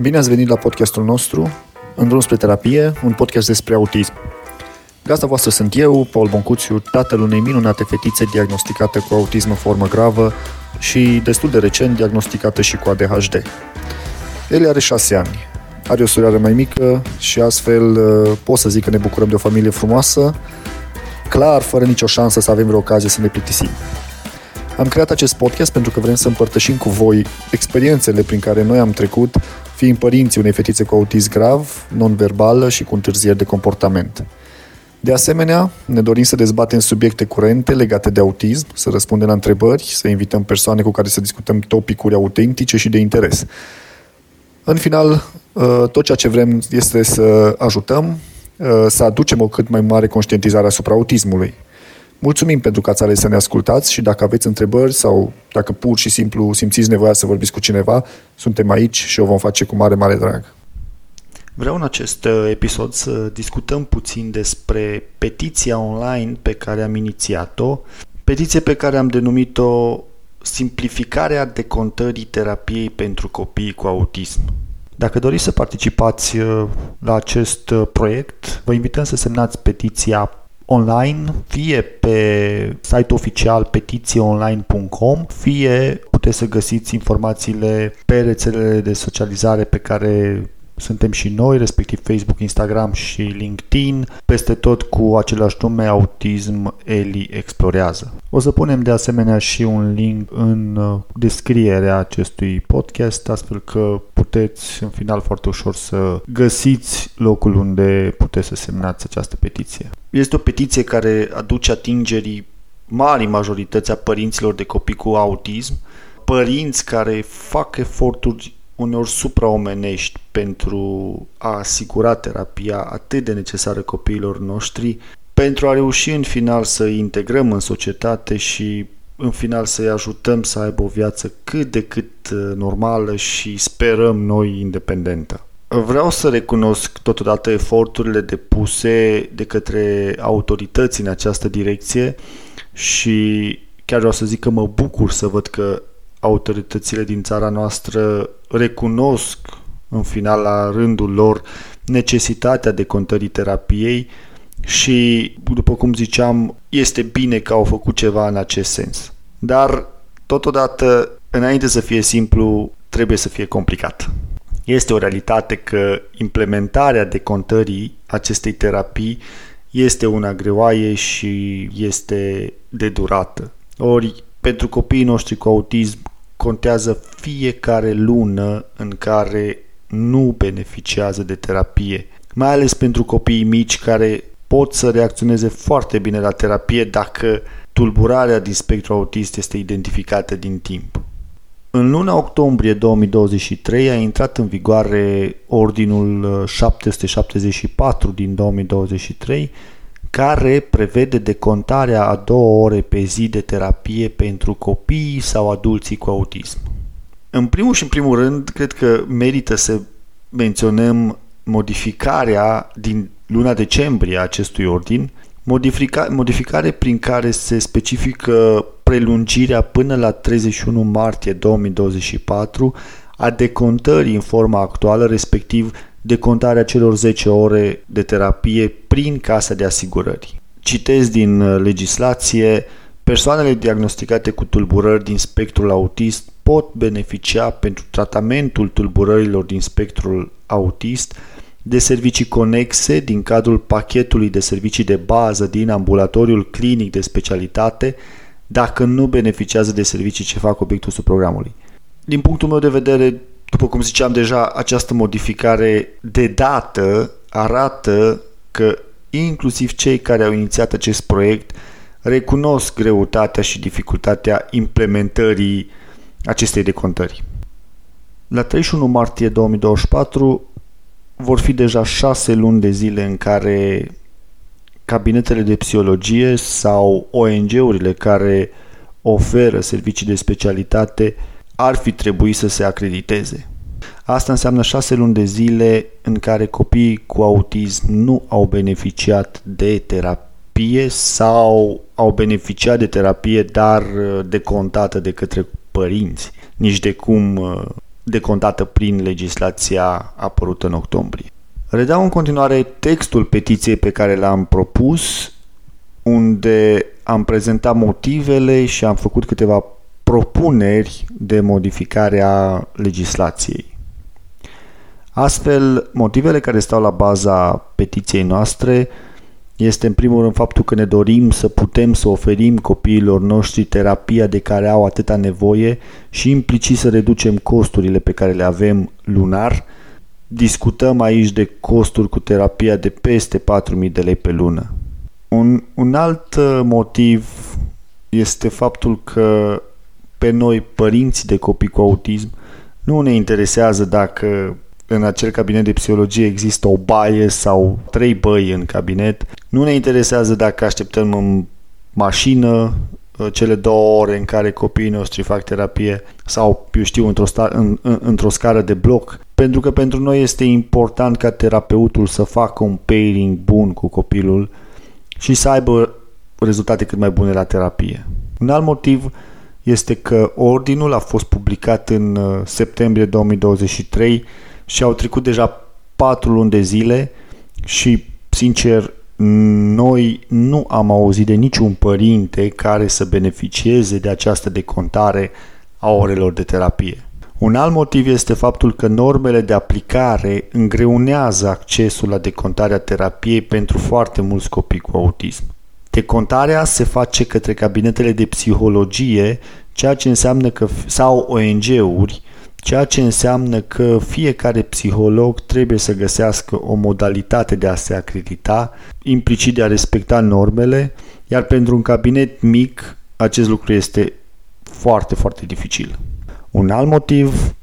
Bine ați venit la podcastul nostru, În drum spre terapie, un podcast despre autism. Gazda voastră sunt eu, Paul Boncuțiu, tatăl unei minunate fetițe diagnosticată cu autism în formă gravă și destul de recent diagnosticată și cu ADHD. El are șase ani, are o surioară mai mică și astfel uh, pot să zic că ne bucurăm de o familie frumoasă, clar, fără nicio șansă să avem vreo ocazie să ne plictisim. Am creat acest podcast pentru că vrem să împărtășim cu voi experiențele prin care noi am trecut fiind părinții unei fetițe cu autism grav, non-verbală și cu întârzieri de comportament. De asemenea, ne dorim să dezbatem subiecte curente legate de autism, să răspundem la întrebări, să invităm persoane cu care să discutăm topicuri autentice și de interes. În final, uh, tot ceea ce vrem este să ajutăm, uh, să aducem o cât mai mare conștientizare asupra autismului. Mulțumim pentru că ați ales să ne ascultați și dacă aveți întrebări sau dacă pur și simplu simțiți nevoia să vorbiți cu cineva, suntem aici și o vom face cu mare, mare drag. Vreau în acest uh, episod să discutăm puțin despre petiția online pe care am inițiat-o, petiție pe care am denumit-o Simplificarea decontării terapiei pentru copii cu autism. Dacă doriți să participați uh, la acest uh, proiect, vă invităm să semnați petiția online, fie pe site oficial petițieonline.com, fie puteți să găsiți informațiile pe rețelele de socializare pe care suntem și noi, respectiv Facebook, Instagram și LinkedIn, peste tot cu același nume Autism Eli Explorează. O să punem de asemenea și un link în uh, descrierea acestui podcast, astfel că puteți în final foarte ușor să găsiți locul unde puteți să semnați această petiție. Este o petiție care aduce atingerii mari majorități a părinților de copii cu autism, părinți care fac eforturi uneori supraomenești pentru a asigura terapia atât de necesară copiilor noștri, pentru a reuși în final să îi integrăm în societate și în final să-i ajutăm să aibă o viață cât de cât uh, normală și sperăm noi independentă. Vreau să recunosc totodată eforturile depuse de către autorități în această direcție și chiar vreau să zic că mă bucur să văd că autoritățile din țara noastră recunosc în final la rândul lor necesitatea de contării terapiei și, după cum ziceam, este bine că au făcut ceva în acest sens. Dar, totodată, înainte să fie simplu, trebuie să fie complicat. Este o realitate că implementarea decontării acestei terapii este una greoaie și este de durată. Ori, pentru copiii noștri cu autism, contează fiecare lună în care nu beneficiază de terapie, mai ales pentru copiii mici care pot să reacționeze foarte bine la terapie dacă tulburarea din spectru autist este identificată din timp. În luna octombrie 2023 a intrat în vigoare Ordinul 774 din 2023 care prevede decontarea a două ore pe zi de terapie pentru copii sau adulții cu autism. În primul și în primul rând, cred că merită să menționăm modificarea din luna decembrie a acestui ordin, modifica, modificare prin care se specifică prelungirea până la 31 martie 2024 a decontării în forma actuală, respectiv decontarea celor 10 ore de terapie prin casa de asigurări. Citez din uh, legislație, persoanele diagnosticate cu tulburări din spectrul autist pot beneficia pentru tratamentul tulburărilor din spectrul autist de servicii conexe din cadrul pachetului de servicii de bază din ambulatoriul clinic de specialitate dacă nu beneficiază de servicii ce fac obiectul subprogramului. Din punctul meu de vedere, după cum ziceam deja, această modificare de dată arată că inclusiv cei care au inițiat acest proiect recunosc greutatea și dificultatea implementării acestei decontări. La 31 martie 2024 vor fi deja șase luni de zile în care cabinetele de psihologie sau ONG-urile care oferă servicii de specialitate ar fi trebuit să se acrediteze. Asta înseamnă șase luni de zile în care copiii cu autism nu au beneficiat de terapie sau au beneficiat de terapie, dar uh, decontată de către părinți. Nici de cum uh, decontată prin legislația apărută în octombrie. Redau în continuare textul petiției pe care l-am propus, unde am prezentat motivele și am făcut câteva propuneri de modificare a legislației. Astfel, motivele care stau la baza petiției noastre este în primul rând faptul că ne dorim să putem să oferim copiilor noștri terapia de care au atâta nevoie și implicit să reducem costurile pe care le avem lunar. Discutăm aici de costuri cu terapia de peste 4.000 de lei pe lună. Un, un alt uh, motiv este faptul că pe noi, părinți de copii cu autism, nu ne interesează dacă în acel cabinet de psihologie există o baie sau trei băi în cabinet. Nu ne interesează dacă așteptăm în mașină uh, cele două ore în care copiii noștri fac terapie sau, eu știu, într-o, sta- în, în, într-o scară de bloc, pentru că pentru noi este important ca terapeutul să facă un pairing bun cu copilul și să aibă rezultate cât mai bune la terapie. Un alt motiv este că ordinul a fost publicat în uh, septembrie 2023 și au trecut deja patru luni de zile și, sincer, noi nu am auzit de niciun părinte care să beneficieze de această decontare a orelor de terapie. Un alt motiv este faptul că normele de aplicare îngreunează accesul la decontarea terapiei pentru foarte mulți copii cu autism. Decontarea se face către cabinetele de psihologie, ceea ce înseamnă că sau ONG-uri, ceea ce înseamnă că fiecare psiholog trebuie să găsească o modalitate de a se acredita, implicit de a respecta normele, iar pentru un cabinet mic acest lucru este foarte, foarte dificil. Un alt motiv,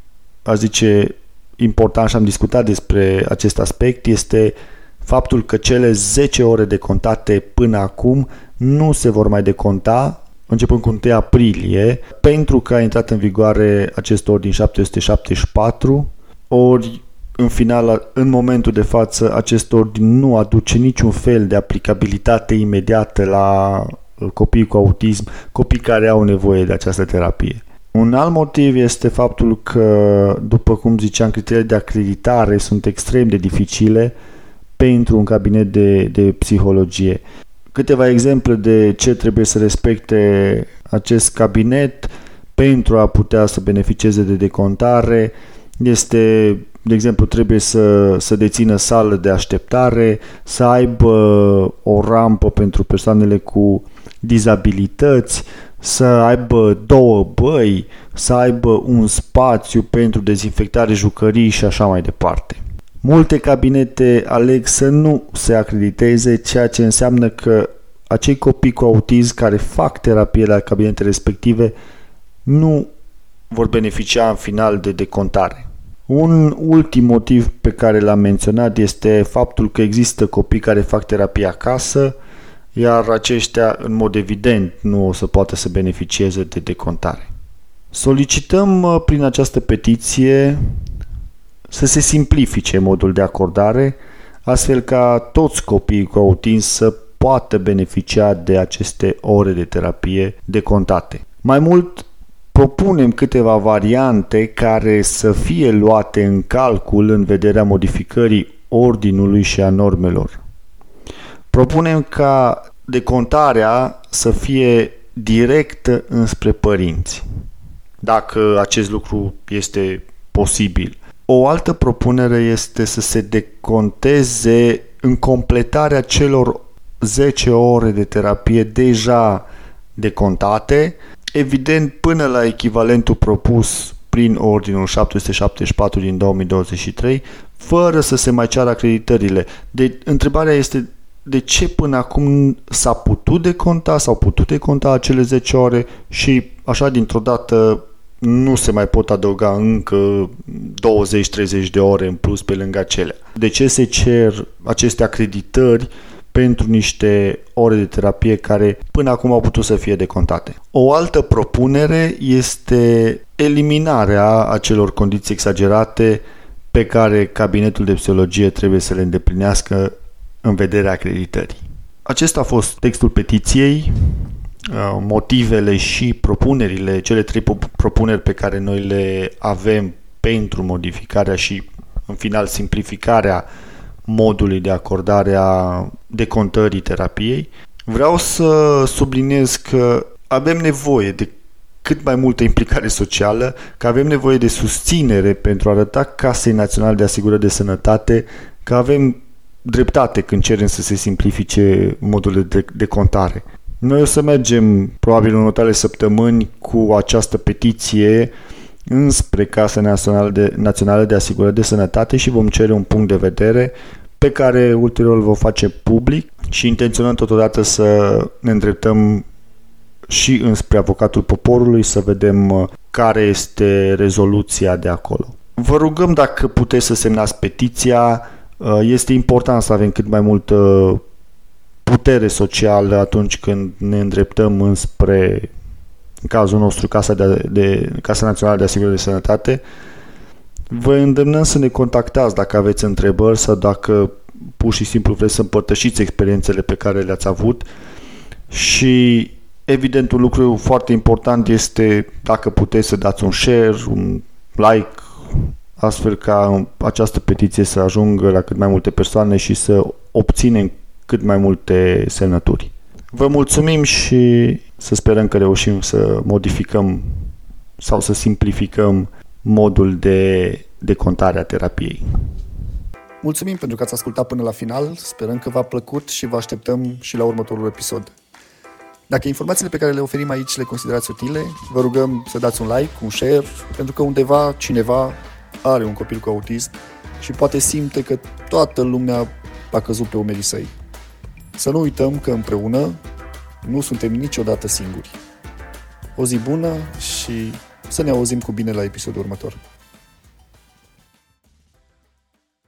aș zice, important și am discutat despre acest aspect, este faptul că cele 10 ore de contate până acum nu se vor mai deconta începând cu 1 aprilie, pentru că a intrat în vigoare acest ordin 774, ori în final, în momentul de față, acest ordin nu aduce niciun fel de aplicabilitate imediată la uh, copii cu autism, copii care au nevoie de această terapie. Un alt motiv este faptul că, după cum ziceam, criteriile de acreditare sunt extrem de dificile pentru un cabinet de, de psihologie. Câteva exemple de ce trebuie să respecte acest cabinet pentru a putea să beneficieze de decontare este, de exemplu, trebuie să, să dețină sală de așteptare, să aibă o rampă pentru persoanele cu dizabilități, să aibă două băi, să aibă un spațiu pentru dezinfectare jucării și așa mai departe. Multe cabinete aleg să nu se acrediteze, ceea ce înseamnă că acei copii cu autism care fac terapie la cabinete respective nu vor beneficia în final de decontare. Un ultim motiv pe care l-am menționat este faptul că există copii care fac terapie acasă, iar aceștia, în mod evident, nu o să poată să beneficieze de decontare. Solicităm uh, prin această petiție să se simplifice modul de acordare, astfel ca toți copiii cu autism să poată beneficia de aceste ore de terapie decontate. Mai mult, propunem câteva variante care să fie luate în calcul în vederea modificării ordinului și a normelor. Propunem ca decontarea să fie directă înspre părinți, dacă acest lucru este posibil. O altă propunere este să se deconteze în completarea celor 10 ore de terapie deja decontate, evident până la echivalentul propus prin Ordinul 774 din 2023, fără să se mai ceară acreditările. De, întrebarea este de ce până acum s-a putut deconta, s-au putut deconta acele 10 ore și așa dintr-o dată nu se mai pot adăuga încă 20-30 de ore în plus pe lângă acelea. De ce se cer aceste acreditări pentru niște ore de terapie care până acum au putut să fie decontate. O altă propunere este eliminarea acelor condiții exagerate pe care cabinetul de psihologie trebuie să le îndeplinească în vederea acreditării. Acesta a fost textul petiției, uh, motivele și propunerile, cele trei propuneri pe care noi le avem pentru modificarea și, în final, simplificarea modului de acordare a decontării terapiei. Vreau să subliniez că avem nevoie de cât mai multă implicare socială, că avem nevoie de susținere pentru a arăta Casei Naționale de Asigurări de Sănătate că avem dreptate când cerem să se simplifice modul de, de contare. Noi o să mergem probabil în următoarele săptămâni cu această petiție înspre Casa Națională de, Națională de Asigurări de Sănătate și vom cere un punct de vedere pe care ulterior îl vom face public și intenționăm totodată să ne îndreptăm și înspre avocatul poporului să vedem uh, care este rezoluția de acolo. Vă rugăm dacă puteți să semnați petiția, uh, este important să avem cât mai multă putere socială atunci când ne îndreptăm înspre, în cazul nostru, Casa, de, de, Casa Națională de Asigurări de Sănătate. Vă îndemnăm să ne contactați dacă aveți întrebări sau dacă pur și simplu vreți să împărtășiți experiențele pe care le-ați avut și evident un lucru foarte important este dacă puteți să dați un share, un like, astfel ca această petiție să ajungă la cât mai multe persoane și să obținem cât mai multe semnături. Vă mulțumim și să sperăm că reușim să modificăm sau să simplificăm modul de, de contare a terapiei. Mulțumim pentru că ați ascultat până la final, sperăm că v-a plăcut și vă așteptăm și la următorul episod. Dacă informațiile pe care le oferim aici le considerați utile, vă rugăm să dați un like, un share, pentru că undeva cineva are un copil cu autism și poate simte că toată lumea a căzut pe umerii săi. Să nu uităm că împreună nu suntem niciodată singuri. O zi bună și să ne auzim cu bine la episodul următor.